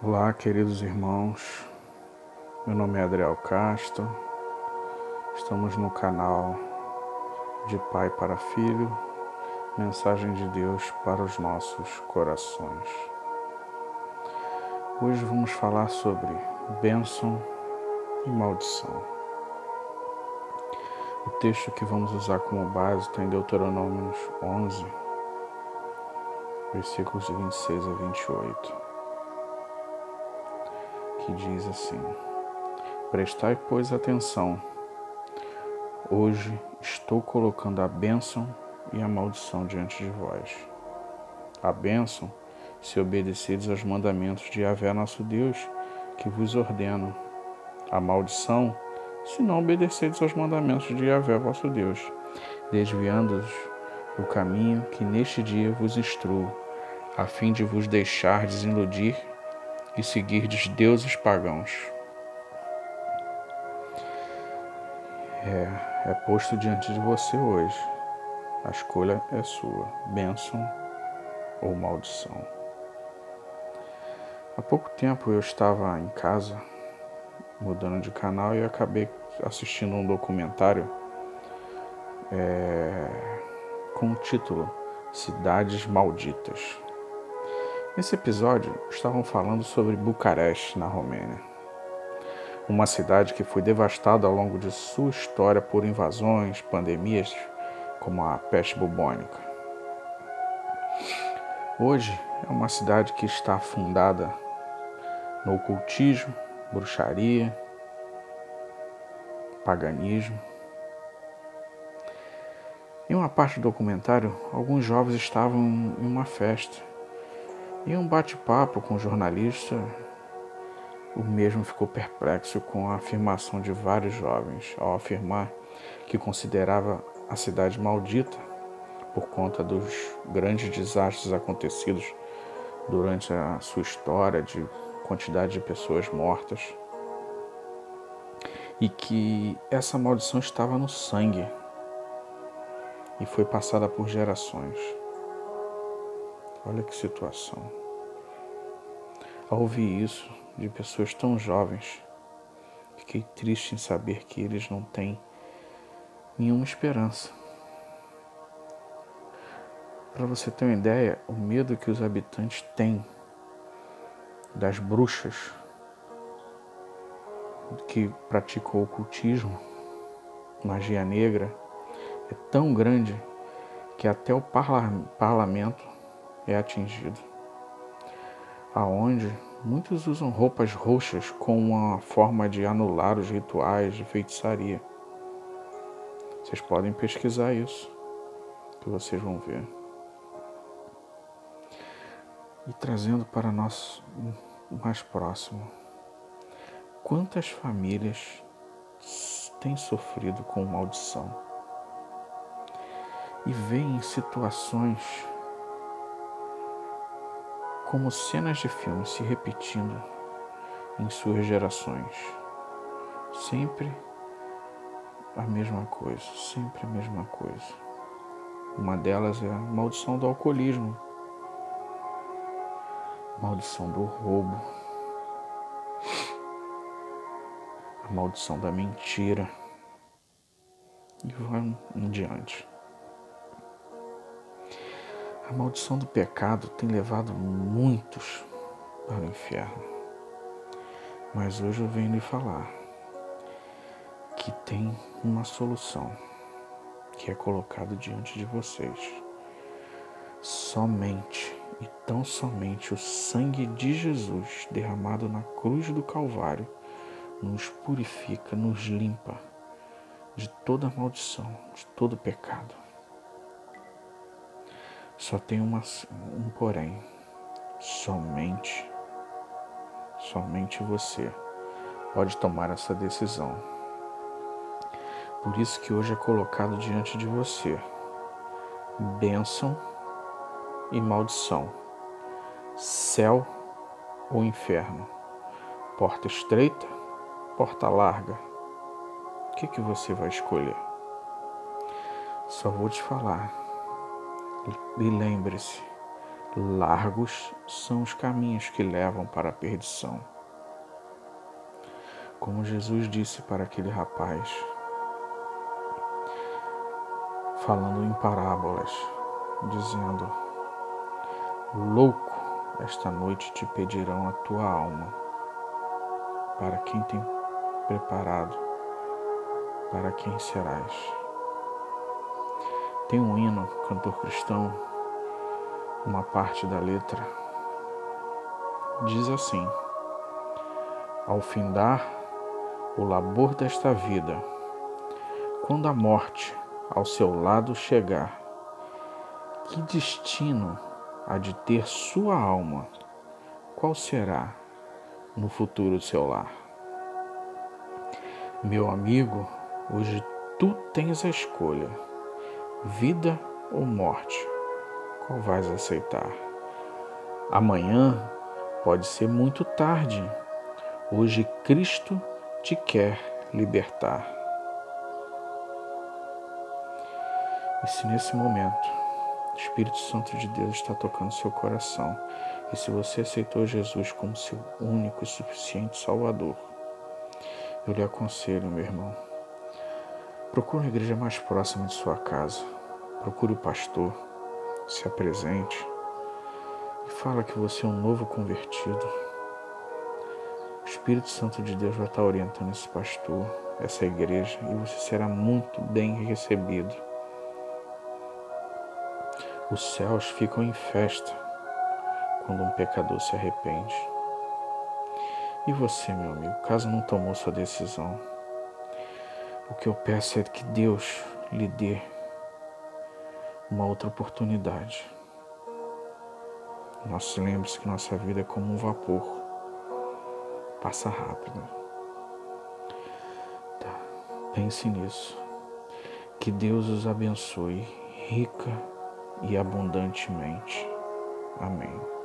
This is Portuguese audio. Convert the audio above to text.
Olá, queridos irmãos. Meu nome é Adriel Castro. Estamos no canal de Pai para Filho, mensagem de Deus para os nossos corações. Hoje vamos falar sobre bênção e maldição. O texto que vamos usar como base está em Deuteronômio 11, versículos de 26 a 28 que diz assim: Prestai, pois, atenção. Hoje estou colocando a bênção e a maldição diante de vós. A bênção, se obedeceres aos mandamentos de Yahvé nosso Deus, que vos ordeno. A maldição, se não obedeceres aos mandamentos de Yahvé vosso Deus, desviando-os do caminho que neste dia vos instruo, a fim de vos deixar desiludir e seguirdes deuses pagãos. É, é posto diante de você hoje. A escolha é sua, bênção ou maldição. Há pouco tempo eu estava em casa, mudando de canal, e acabei assistindo um documentário é, com o título Cidades Malditas. Nesse episódio, estavam falando sobre Bucareste, na Romênia, uma cidade que foi devastada ao longo de sua história por invasões, pandemias, como a peste bubônica. Hoje é uma cidade que está afundada no ocultismo, bruxaria, paganismo. Em uma parte do documentário, alguns jovens estavam em uma festa em um bate-papo com o jornalista, o mesmo ficou perplexo com a afirmação de vários jovens ao afirmar que considerava a cidade maldita por conta dos grandes desastres acontecidos durante a sua história de quantidade de pessoas mortas e que essa maldição estava no sangue e foi passada por gerações. Olha que situação. Ao ouvir isso de pessoas tão jovens, fiquei triste em saber que eles não têm nenhuma esperança. Para você ter uma ideia, o medo que os habitantes têm das bruxas que praticam o ocultismo, magia negra, é tão grande que até o parlamento é atingido, aonde muitos usam roupas roxas como uma forma de anular os rituais de feitiçaria. Vocês podem pesquisar isso, que vocês vão ver. E trazendo para nós mais próximo, quantas famílias têm sofrido com maldição e veem situações como cenas de filme se repetindo em suas gerações. Sempre a mesma coisa, sempre a mesma coisa. Uma delas é a maldição do alcoolismo, maldição do roubo, a maldição da mentira e vai em diante. A maldição do pecado tem levado muitos para o inferno. Mas hoje eu venho lhe falar que tem uma solução que é colocado diante de vocês. Somente e tão somente o sangue de Jesus derramado na cruz do Calvário nos purifica, nos limpa de toda maldição, de todo pecado. Só tem uma, um porém. Somente, somente você pode tomar essa decisão. Por isso que hoje é colocado diante de você bênção e maldição, céu ou inferno, porta estreita, porta larga. O que, que você vai escolher? Só vou te falar e lembre-se, Largos são os caminhos que levam para a perdição. Como Jesus disse para aquele rapaz, falando em parábolas, dizendo: Louco, esta noite te pedirão a tua alma. Para quem tem preparado, para quem serás. Tem um hino, cantor cristão, uma parte da letra diz assim: Ao findar o labor desta vida, quando a morte ao seu lado chegar, que destino há de ter sua alma? Qual será no futuro seu lar? Meu amigo, hoje tu tens a escolha vida ou morte? Qual vais aceitar? Amanhã pode ser muito tarde. Hoje Cristo te quer libertar. E se nesse momento o Espírito Santo de Deus está tocando seu coração, e se você aceitou Jesus como seu único e suficiente Salvador, eu lhe aconselho, meu irmão, Procure uma igreja mais próxima de sua casa. Procure o pastor, se apresente e fala que você é um novo convertido. O Espírito Santo de Deus vai estar orientando esse pastor, essa igreja, e você será muito bem recebido. Os céus ficam em festa quando um pecador se arrepende. E você, meu amigo, caso não tomou sua decisão, o que eu peço é que Deus lhe dê uma outra oportunidade. Nós lembre-se que nossa vida é como um vapor, passa rápido. Tá. Pense nisso. Que Deus os abençoe rica e abundantemente. Amém.